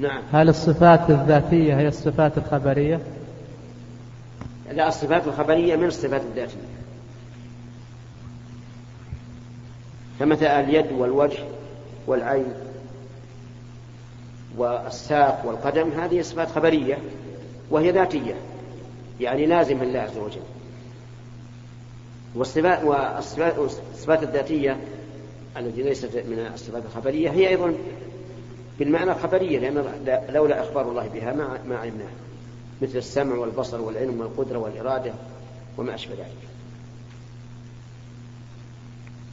نعم. هل الصفات الذاتية هي الصفات الخبرية؟ لا الصفات الخبرية من الصفات الذاتية. فمثل اليد والوجه والعين والساق والقدم هذه صفات خبرية وهي ذاتية يعني لازمة لله عز وجل. والصفات والصفات الذاتية التي ليست من الصفات الخبرية هي أيضا بالمعنى الخبرية لأن لولا إخبار الله بها ما ما علمناها مثل السمع والبصر والعلم والقدرة والإرادة وما أشبه ذلك.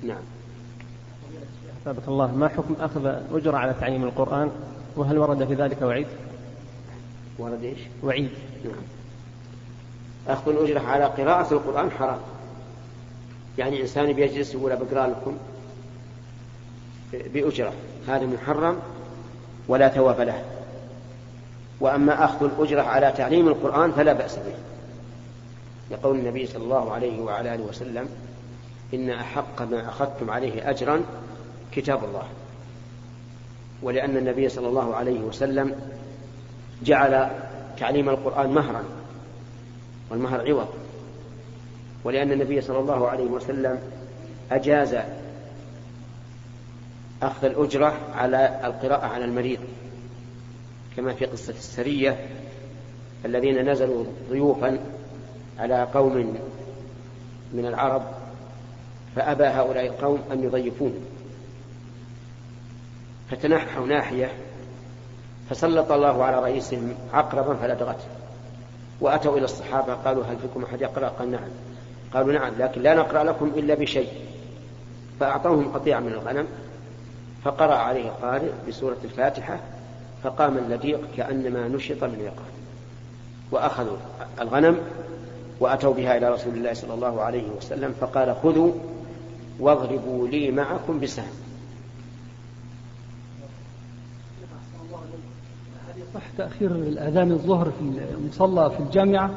نعم. ثابت الله ما حكم أخذ أجرة على تعليم القرآن؟ وهل ورد في ذلك وعيد؟ ورد إيش؟ وعيد. نعم. أخذ الأجرة على قراءة القرآن حرام. يعني إنسان بيجلس يقول بقرأ لكم بأجرة. هذا محرم. ولا ثواب له. وأما أخذ الأجرة على تعليم القرآن فلا بأس به. لقول النبي صلى الله عليه وعلى آله وسلم إن أحق ما أخذتم عليه أجرا كتاب الله. ولأن النبي صلى الله عليه وسلم جعل تعليم القرآن مهرا والمهر عوض. ولأن النبي صلى الله عليه وسلم أجاز أخذ الأجرة على القراءة على المريض كما في قصة السرية الذين نزلوا ضيوفا على قوم من العرب فأبى هؤلاء القوم أن يضيفوهم فتنحوا ناحية فسلط الله على رئيسهم عقربا فلدغته وأتوا إلى الصحابة قالوا هل فيكم أحد يقرأ؟ قال نعم. قالوا نعم لكن لا نقرأ لكم إلا بشيء. فأعطوهم قطيع من الغنم فقرأ عليه قارئ بسورة الفاتحة فقام اللديق كأنما نشط من يقظة وأخذوا الغنم وأتوا بها إلى رسول الله صلى الله عليه وسلم فقال خذوا واضربوا لي معكم بسهم. صح تأخير الأذان الظهر في المصلى في الجامعة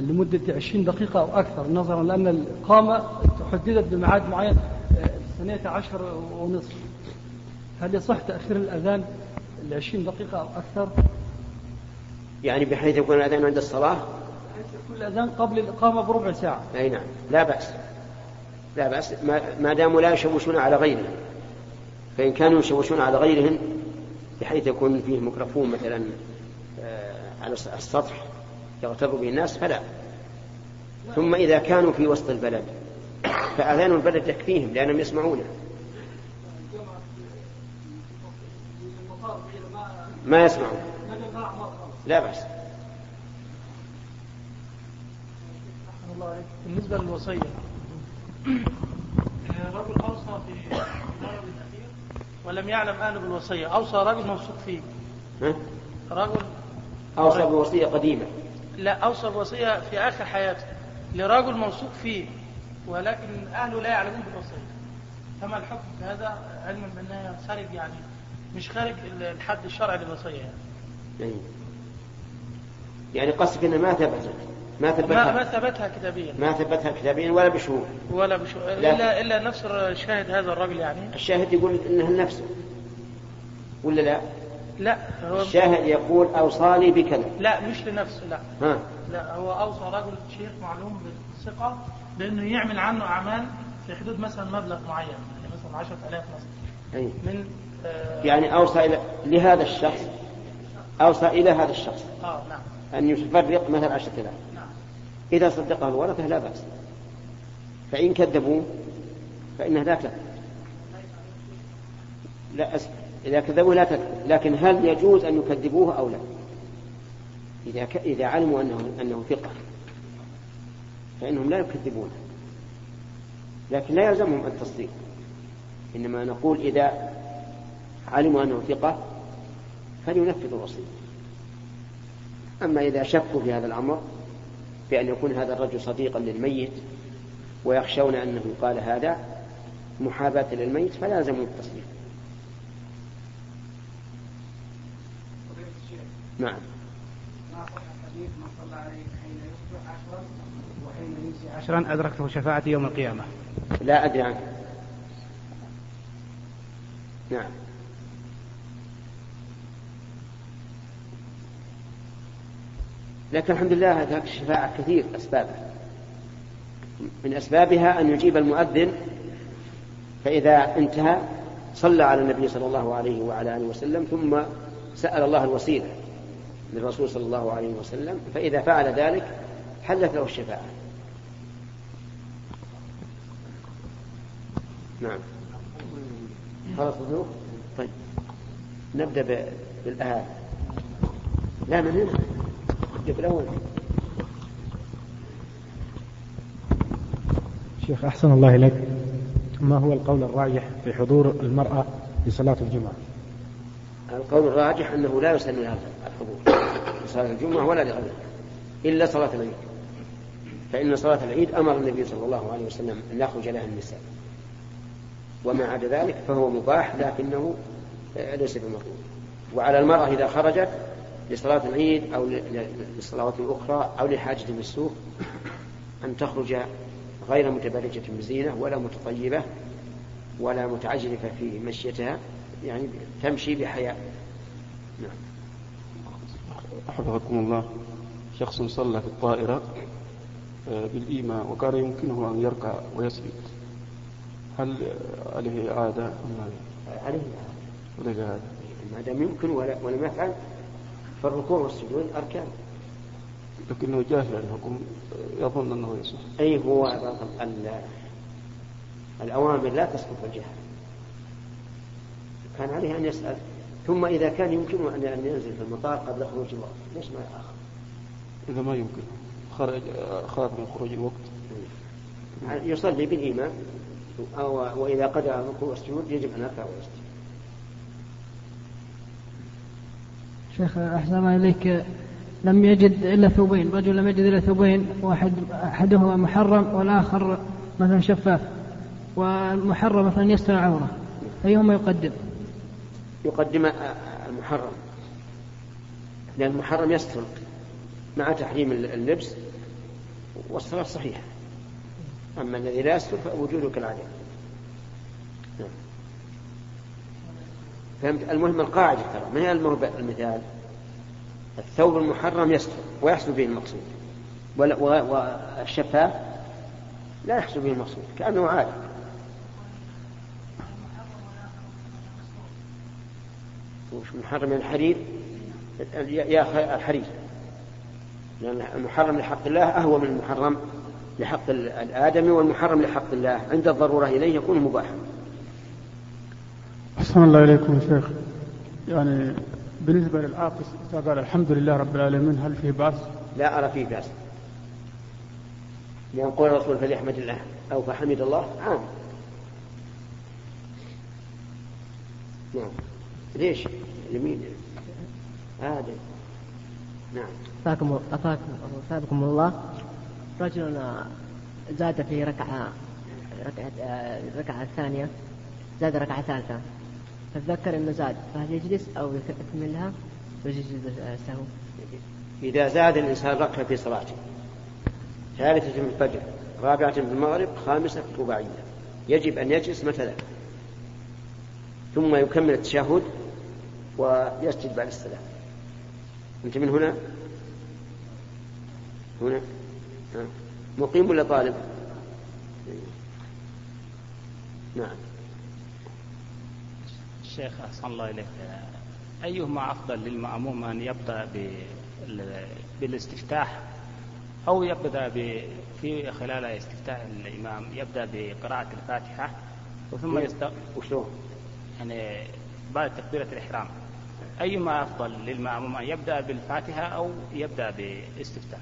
لمدة 20 دقيقة أو أكثر نظرا لأن الإقامة تحددت بميعاد معين سنة عشر ونصف. هل يصح تأخير الأذان ل 20 دقيقة أو أكثر؟ يعني بحيث يكون الأذان عند الصلاة؟ يكون الأذان قبل الإقامة بربع ساعة. أي نعم، لا بأس. لا بأس ما داموا لا يشوشون على غيرهم. فإن كانوا يشوشون على غيرهم بحيث يكون فيه ميكروفون مثلا آه، على السطح يغتر به الناس فلا. ثم إذا كانوا في وسط البلد فأذان البلد يكفيهم لأنهم يسمعونه. ما يسمعون. لا بأس. بالنسبة للوصية. رجل أوصى في مرض الأخير ولم يعلم أهله بالوصية. أوصى رجل موثوق فيه؟ رجل أوصى بوصية قديمة. لا أوصى بوصية في آخر حياته لرجل موثوق فيه ولكن أهله لا يعلمون بالوصية. فما الحكم في هذا؟ علما بأنها خارج يعني. مش خارج الحد الشرعي للوصية يعني. يعني, يعني قصدك إنه ما ثبتت ما ثبتها؟ ما, ثبتها كتابيا. ما ثبتها كتابيا ولا بشهود ولا بشهود الا إلا نفس الشاهد هذا الرجل يعني. الشاهد يقول إنه نفسه ولا لا؟ لا هو الشاهد يقول أوصاني بكذا لا مش لنفسه لا. ها. لا هو أوصى رجل شيخ معلوم بالثقة بأنه يعمل عنه أعمال في حدود مثلا مبلغ معين يعني مثلا 10000 مثلا. أي. من يعني أوصى إلى لهذا الشخص أوصى إلى هذا الشخص. آه نعم. أن يفرق مثل عشرة آلاف. نعم. إذا صدقه الورثة لا بأس. فإن كذبوه فإنها لا تكذب لا أسف إذا كذبوه لا تكذب. لكن هل يجوز أن يكذبوه أو لا؟ إذا ك... إذا علموا أنه أنه ثقة. فإنهم لا يكذبونه لكن لا يلزمهم التصديق. إنما نقول إذا علموا أنه ثقة فلينفذوا الوصية. أما إذا شكوا في هذا الأمر بأن يكون هذا الرجل صديقا للميت ويخشون أنه قال هذا محاباة للميت فلازموا التصديق. نعم. عشرا أدركته شفاعتي يوم القيامة. لا أدري عنه. نعم. لكن الحمد لله الشفاعة كثير أسبابها. من أسبابها أن يجيب المؤذن فإذا انتهى صلى على النبي صلى الله عليه وعلى آله وسلم ثم سأل الله الوسيلة للرسول صلى الله عليه وسلم فإذا فعل ذلك حلت له الشفاعة. نعم. خلاص طيب. نبدأ بالآية. لا من هنا. بالأول شيخ أحسن الله إليك. ما هو القول الراجح في حضور المرأة لصلاة الجمعة؟ القول الراجح أنه لا يسن لها الحضور لصلاة الجمعة ولا لغيرها إلا صلاة العيد. فإن صلاة العيد أمر النبي صلى الله عليه وسلم أن يخرج لها النساء. وما عدا ذلك فهو مباح لكنه ليس بمطلوب. وعلى المرأة إذا خرجت لصلاة العيد أو للصلوات الأخرى أو لحاجة من السوق أن تخرج غير متبرجة بزينة ولا متطيبة ولا متعجلة في مشيتها يعني تمشي بحياء. نعم. حفظكم الله. شخص صلى في الطائرة آه، بالإيماء وكان يمكنه أن يركع ويسجد. هل عليه إعادة أم لا؟ عليه إعادة. ما دام يمكن ولم يفعل فالركوع والسجود أركان. لكنه جاهل الحكم يظن أنه يصح. أي هو ال- الأوامر لا تسقط الجهل. كان عليه أن يسأل. ثم إذا كان يمكنه أن ينزل في المطار قبل خروج الوقت ليش ما يتأخر؟ إذا ما يمكن. خرج خاف من خروج الوقت. يصلي بالإيمان وإذا قدر الركوع والسجود يجب أن يركع ويسجد. شيخ أحسن الله إليك لم يجد إلا ثوبين رجل لم يجد إلا ثوبين واحد أحدهما محرم والآخر مثلا شفاف والمحرم مثلا يستر العورة أيهما يقدم يقدم المحرم لأن المحرم يستر مع تحريم اللبس والصلاة صحيحة أما الذي لا يستر فوجوده كالعادة نعم. فهمت؟ المهم القاعدة ترى ما هي المثال؟ الثوب المحرم يستر ويحصل به المقصود. والشفاف لا يحصل به المقصود كأنه عادي وش محرم من الحرير؟ يا أخي الحرير. لأن المحرم لحق الله أهوى من المحرم لحق ال- الآدمي والمحرم لحق الله. عند الضرورة إليه يكون مباحا. أحسن الله إليكم يا شيخ. يعني بالنسبة للعاطس إذا قال الحمد لله رب العالمين هل فيه بأس؟ لا أرى فيه بأس. لأن قول الرسول فليحمد الله أو فحمد الله عام. نعم. ليش؟ يمين هذا. نعم. أفاكم أفاكم أفاكم الله. رجل زاد في ركعة ركعة آه، الركعة الثانية زاد ركعة ثالثة. فتذكر أنه زاد فهل يجلس أو يكملها؟ ويجلس سهو. إذا زاد الإنسان ركعة في صلاته ثالثة في الفجر رابعة في المغرب خامسة في الرباعية. يجب أن يجلس مثلا. ثم يكمل التشهد ويسجد بعد السلام. أنت من هنا؟ هنا. مقيم ولا طالب؟ نعم. الشيخ أحسن الله إليك أيهما أفضل للمأموم أن يبدأ بال- بالاستفتاح أو يبدأ. في خلال استفتاح الإمام يبدأ بقراءة الفاتحة وثم يست... وشلون؟ يعني بعد تكبيرة الإحرام أيما أفضل للمأموم أن يبدأ بالفاتحة أو يبدأ باستفتاح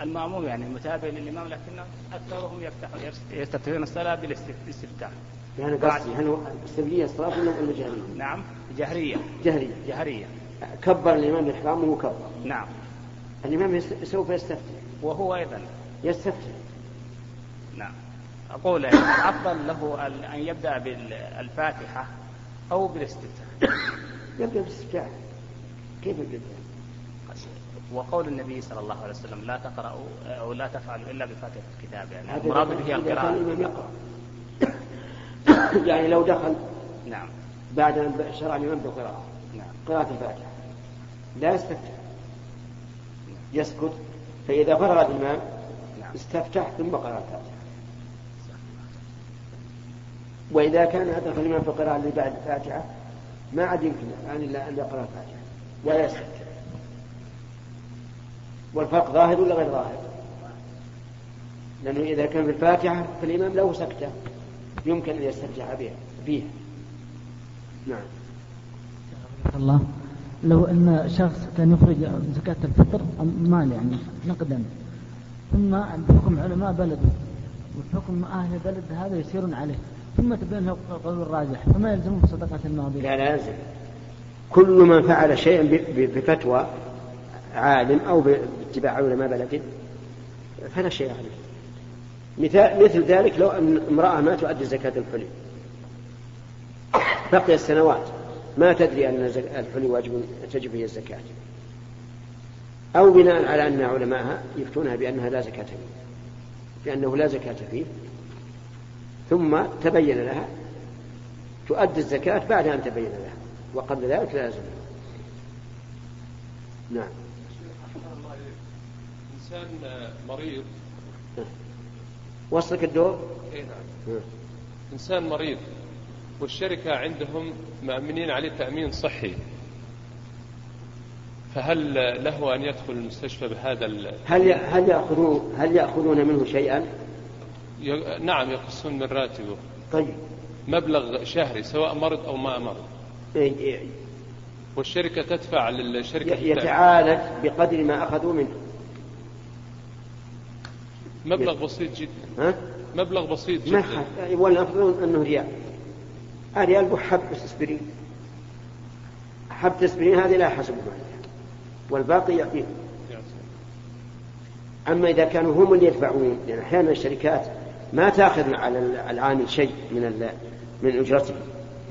المأموم يعني متابع للإمام لكن أكثرهم يفتحون يستفتحون الصلاة بالاستفتاح. يعني قصدي هل هو سرية الصلاة ولا ولا جهرية؟ نعم جهرية. جهرية. جهرية. كبر الإمام الإحرام وهو كبر. نعم. الإمام سوف يستفتح. وهو أيضا. يستفتح. نعم. أقول أفضل له أن يبدأ بالفاتحة أو بالاستفتاح. يبدأ بالاستفتاح. كيف يبدأ؟ وقول النبي صلى الله عليه وسلم لا تقرأوا أو لا تفعلوا إلا بفاتحة الكتاب يعني المراد به القراءة. يعني لو دخل نعم. بعد أن شرع الإمام بالقراءة. نعم. قراءة الفاتحة. لا يستفتح. يسكت. فإذا فرغ الإمام استفتح ثم قرأ الفاتحة. وإذا كان أدرك الإمام في القراءة اللي بعد الفاتحة ما عاد يمكن الآن إلا أن يقرأ الفاتحة. ولا يستفتح. والفرق ظاهر ولا غير ظاهر؟ لأنه إذا كان في الفاتحة فالإمام له سكتة يمكن أن يستفتح بها فيها نعم. الله. لو أن شخص كان يخرج زكاة الفطر مال يعني نقدا. ثم بحكم علماء بلده وبحكم أهل البلد هذا يسيرون عليه. ثم تبين له القول الراجح فما يلزمه صدقة الماضي؟ لا لا يلزم. كل من فعل شيئا بفتوى عالم أو باتباع علماء بلده فلا شيء عليه. مثال مثل ذلك لو أن امرأة ما تؤدي زكاة الحلي. بقي السنوات. ما تدري أن الحلي واجب تجب فيه الزكاة. أو بناء على أن علماءها يفتونها بأنها لا زكاة فيه. بأنه لا زكاة فيه. ثم تبين لها تؤدي الزكاة بعد أن تبين لها. وقبل ذلك لا يلزم نعم. إنسان مريض. وصلك الدور؟ إيه نعم. إنسان مريض. والشركة عندهم مأمنين عليه تأمين صحي. فهل له أن يدخل المستشفى بهذا ال... هل هل يأخذون هل يأخذون منه شيئا؟ ي... نعم يقصون من راتبه. طيب. مبلغ شهري سواء مرض أو ما مرض. إيه إيه. والشركة تدفع للشركة يتعالج بقدر ما أخذوا منه. مبلغ بسيط جدا. ها؟ مبلغ بسيط جدا. ما خ... ولا يفرضون أنه ريال. ريال بحب اسبرين حب اسبرين هذه لا يحسب والباقي يعطيه أما إذا كانوا هم اللي يدفعون لأن أحيانا الشركات ما تأخذ على العامل شيء من من أجرته.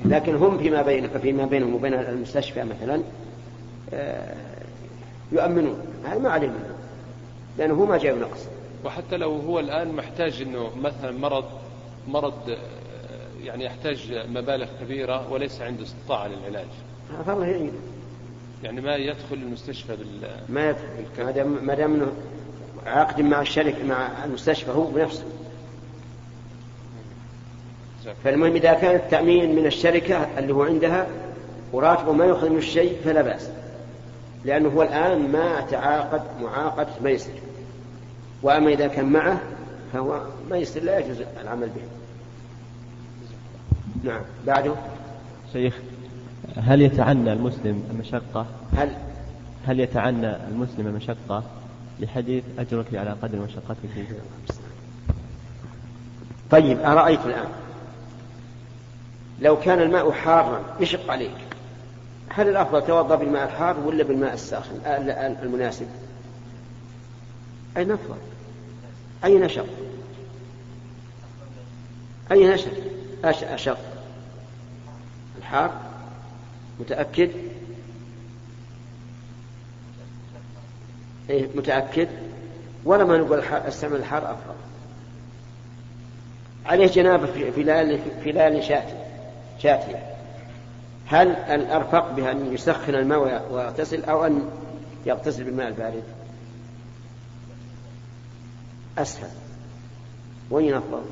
لكن هم فيما بين فيما بينهم وبين المستشفى مثلا يؤمنون. هذا ما عليه منه لأنه هو ما جاء نقص. وحتى لو هو الآن محتاج أنه مثلا مرض مرض يعني يحتاج مبالغ كبيرة وليس عنده استطاعة للعلاج. فالله يعين يعني ما يدخل المستشفى بال ما يدخل. ما دام ما دام إنه عقد مع الشركة مع المستشفى هو بنفسه. فالمهم إذا كان التأمين من الشركة اللي هو عندها وراتبه ما يأخذ منه الشيء فلا بأس. لأنه هو الآن ما تعاقد معاقدة ميسر وأما إذا كان معه فهو ميسر لا يجوز العمل به. نعم. بعده. شيخ هل يتعنى المسلم المشقة؟ هل هل يتعنى المسلم المشقة لحديث أجرك على قدر مشقتك؟ فيه طيب أرأيت الآن. لو كان الماء حارا يشق عليك. هل الأفضل توضأ بالماء الحار ولا بالماء الساخن المناسب؟ أي نفضل أي نشط أي نشط أشق. الحار متأكد؟ إيه متأكد؟ ولا ما نقول استعمل الحار أفضل. عليه جنابة في ليالي في ليالي شاتية هل الأرفق بها أن يسخن الماء ويغتسل أو أن يغتسل بالماء البارد؟ أسهل. وين أفضل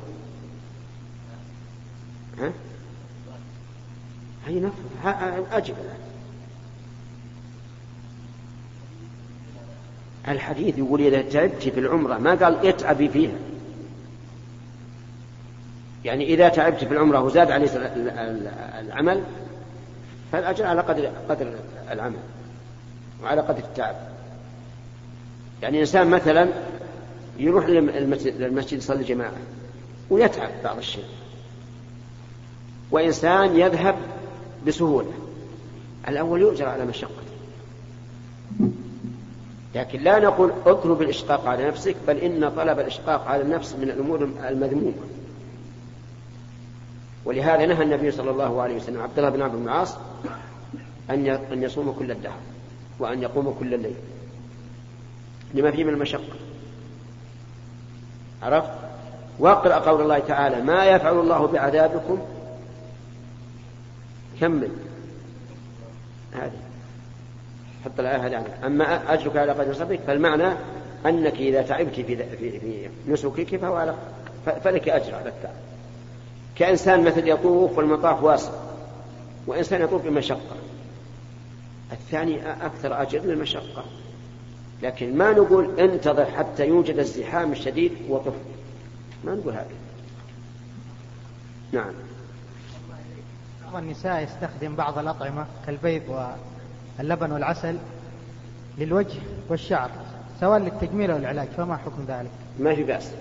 ها؟ هي نفضل أجب. الآن الحديث يقول إذا تعبت في العمرة ما قال اتعبي فيها. يعني إذا تعبت في العمرة وزاد عليه العمل فالأجر على قدر قدر العمل وعلى قدر التعب. يعني إنسان مثلا يروح للمسجد, يصلي جماعة ويتعب بعض الشيء. وإنسان يذهب بسهولة. الأول يؤجر على مشقته لكن لا نقول اطلب الإشقاق على نفسك بل إن طلب الإشقاق على النفس من الأمور المذمومة. ولهذا نهى النبي صلى الله عليه وسلم عبد الله بن بن العاص أن أن يصوم كل الدهر وأن يقوم كل الليل. لما فيه من المشقة. عرفت؟ واقرأ قول الله تعالى ما يفعل الله بعذابكم؟ كمل. هذه. حط الآية هذه أما أجرك على قدر صبرك فالمعنى أنك إذا تعبت في, في, في نسكك فهو على فلك أجر على التعب. كإنسان مثل يطوف والمطاف واسع وإنسان يطوف بمشقة. الثاني أكثر أجر للمشقة. لكن ما نقول انتظر حتى يوجد الزحام الشديد وطف ما نقول هذا. نعم. بعض النساء يستخدم بعض الأطعمة كالبيض واللبن والعسل للوجه والشعر سواء للتجميل أو العلاج فما حكم ذلك؟ ما في بأس.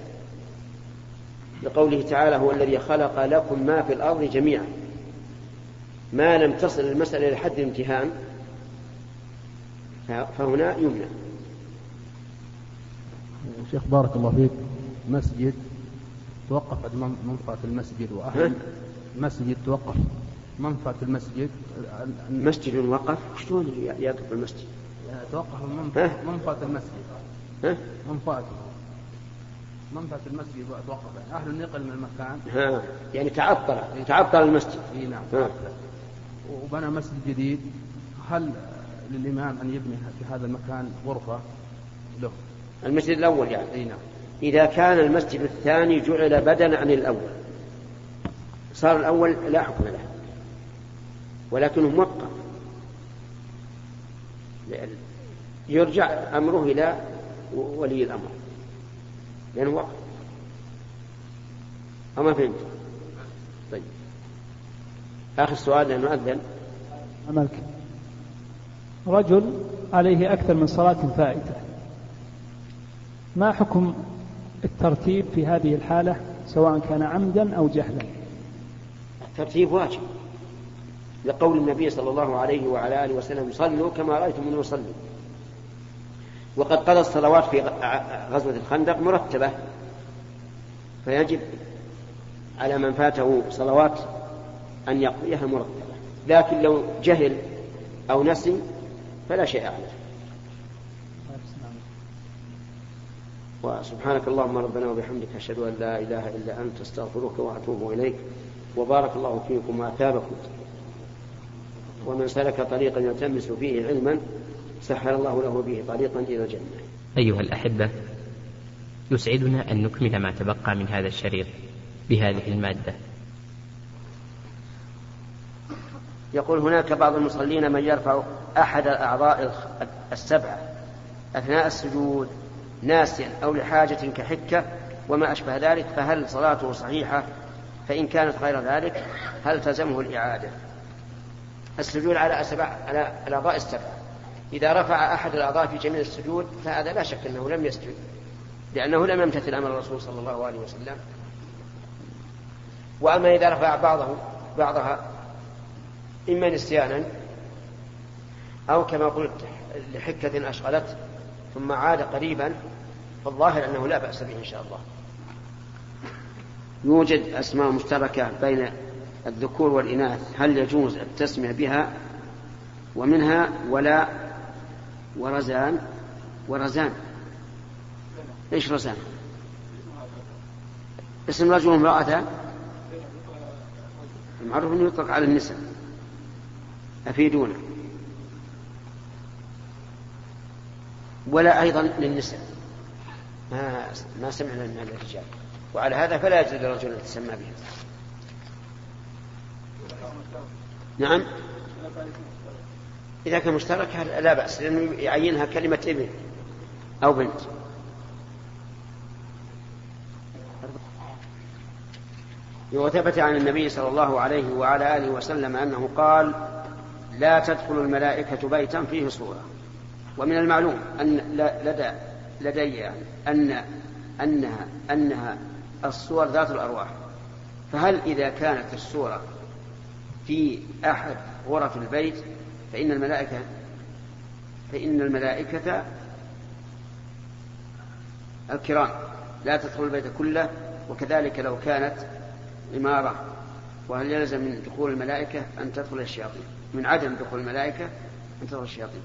لقوله تعالى هو الذي خلق لكم ما في الأرض جميعا. ما لم تصل المسألة إلى حد الامتهان فهنا يمنع. شيخ بارك الله فيك مسجد توقف منفعة المسجد وأهل. مسجد توقف. منفعة المسجد مسجد وقف؟ شلون يقف المسجد؟ توقف منفعة المسجد. ها؟ منفعته. منفعة المسجد توقف يعني أهل النقل من المكان. ها. يعني تعطل تعطل المسجد. إي نعم. وبنى مسجد جديد. هل للإمام أن يبني في هذا المكان غرفة؟ له المسجد الأول يعني. نعم. إذا كان المسجد الثاني جعل بدلا عن الأول. صار الأول لا حكم له. ولكنه موقف. يرجع أمره إلى ولي الأمر. لأنه وقف. أما فهمت؟ طيب. آخر سؤال لأنه أذن. أملك. رجل عليه أكثر من صلاة فائتة. ما حكم الترتيب في هذه الحالة سواء كان عمدا أو جهلا؟ الترتيب واجب. لقول النبي صلى الله عليه وعلى آله وسلم صلوا كما رأيتم من يصلي. وقد قضى الصلوات في غزوة الخندق مرتبة. فيجب على من فاته صلوات أن يقضيها مرتبة. لكن لو جهل أو نسي فلا شيء عليه وسبحانك اللهم ربنا وبحمدك أشهد أن لا إله إلا أنت أستغفرك وأتوب إليك. وبارك الله فيكم وأثابكم. ومن سلك طريقا يلتمس فيه علما سهل الله له به طريقا إلى الجنة. أيها الأحبة يسعدنا أن نكمل ما تبقى من هذا الشريط بهذه المادة. يقول هناك بعض المصلين من يرفع أحد الأعضاء السبعة أثناء السجود. ناسيا أو لحاجة كحكة وما أشبه ذلك فهل صلاته صحيحة؟ فإن كانت غير ذلك هل تلزمه الإعادة؟ السجود على أسبع على الأعضاء السبعة إذا رفع أحد الأعضاء في جميع السجود فهذا لا شك أنه لم يسجد لأنه لم يمتثل أمر الرسول صلى الله عليه وسلم. وأما إذا رفع بعضه بعضها إما نسيانا أو كما قلت لحكة أشغلته ثم عاد قريبا فالظاهر أنه لا بأس به إن شاء الله. يوجد أسماء مشتركة بين الذكور والإناث. هل يجوز التسمية بها؟ ومنها ولا ورزان ورزان. إيش رزان؟ اسم رجل وامرأة؟ المعروف أنه يطلق على النساء. أفيدونا. ولا أيضا للنساء. ما ما سمعنا من الرجال. وعلى هذا فلا يجوز للرجل أن يتسمى بها. نعم. إذا كان مشترك لا بأس لأنه يعينها كلمة ابن أو بنت. وثبت عن النبي صلى الله عليه وعلى آله وسلم أنه قال لا تدخل الملائكة بيتا فيه صورة. ومن المعلوم أن لدى لدي يعني أن أنها أنها الصور ذات الأرواح. فهل إذا كانت الصورة في أحد غرف البيت فإن الملائكة فإن الملائكة الكرام لا تدخل البيت كله وكذلك لو كانت إمارة وهل يلزم من دخول الملائكة أن تدخل الشياطين؟ من عدم دخول الملائكة أن تدخل الشياطين.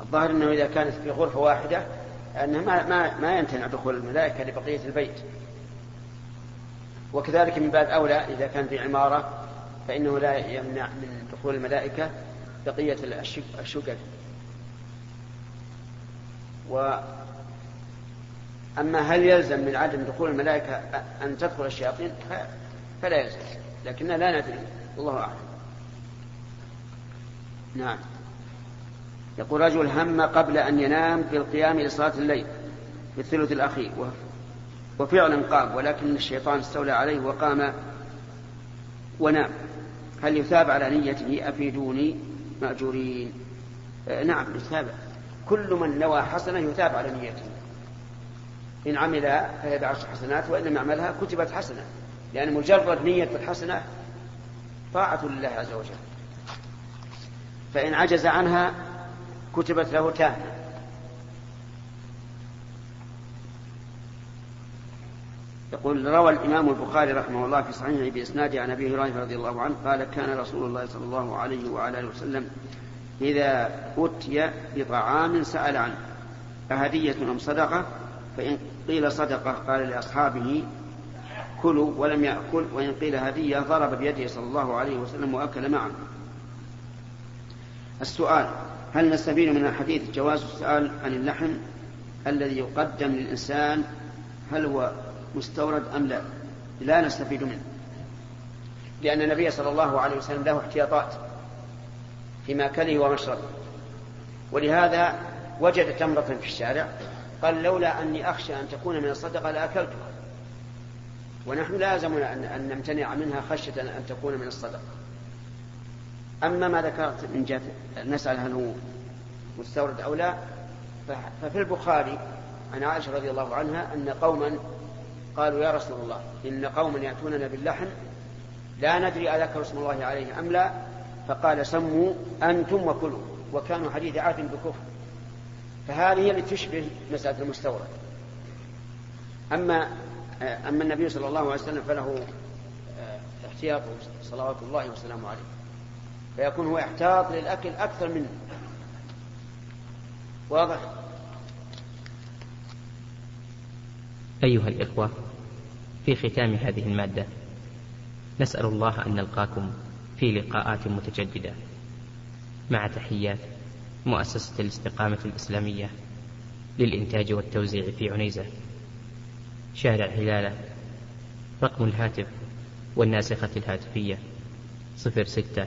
الظاهر أنه إذا كانت في غرفة واحدة أنه ما, ما, ما يمتنع دخول الملائكة لبقية البيت. وكذلك من باب أولى إذا كان في عمارة فإنه لا يمنع من دخول الملائكة بقية الشك- الشقق. وأما هل يلزم من عدم دخول الملائكة أن تدخل الشياطين؟ فلا يلزم. لكننا لا ندري. الله أعلم. نعم. يقول رجل هم قبل أن ينام بالقيام لصلاة الليل في الثلث الأخير وفعلا قام ولكن الشيطان استولى عليه وقام ونام. هل يثاب على نيته أفيدوني مأجورين؟ آه، نعم يثاب. كل من نوى حسنة يثاب على نيته. إن عمل فهي بعشر حسنات وإن لم يعملها كتبت حسنة. لأن مجرد نية الحسنة طاعة لله عز وجل. فإن عجز عنها كتبت له تامة يقول روى الإمام البخاري رحمه الله في صحيحه بإسناده عن أبي هريرة رضي الله عنه قال كان رسول الله صلى الله عليه وعلى آله وسلم إذا أتي بطعام سأل عنه أهدية أم صدقة؟ فإن قيل صدقة قال لأصحابه كلوا ولم يأكل. وإن قيل هدية ضرب بيده صلى الله عليه وسلم وأكل معه. السؤال هل نستفيد من الحديث جواز السؤال عن اللحم الذي يقدم للإنسان هل هو مستورد أم لا؟ لا نستفيد منه. لأن النبي صلى الله عليه وسلم له احتياطات في مأكله ومشربه. ولهذا وجد تمرة في الشارع قال لولا أني أخشى أن تكون من الصدقة لأكلتها. ونحن لازمنا أن نمتنع منها خشية أن تكون من الصدقة. أما ما ذكرت من جهة نسأل هل هو مستورد أو لا ففي البخاري عن عائشة رضي الله عنها أن قوما قالوا يا رسول الله إن قوما يأتوننا باللحم لا ندري أذكر اسم الله عليه أم لا فقال سموا أنتم وكلوا وكانوا حديث عهد بكفر. فهذه هي التي تشبه مسألة المستورد. أما أما النبي صلى الله عليه وسلم فله احتياط صلوات الله وسلامه عليه. فيكون هو احتاط للأكل أكثر منه. واضح؟ أيها الإخوة في ختام هذه المادة نسأل الله أن نلقاكم في لقاءات متجددة. مع تحيات مؤسسة الاستقامة الإسلامية للإنتاج والتوزيع في عنيزة. شارع هلالة رقم الهاتف والناسخة الهاتفية صفر ستة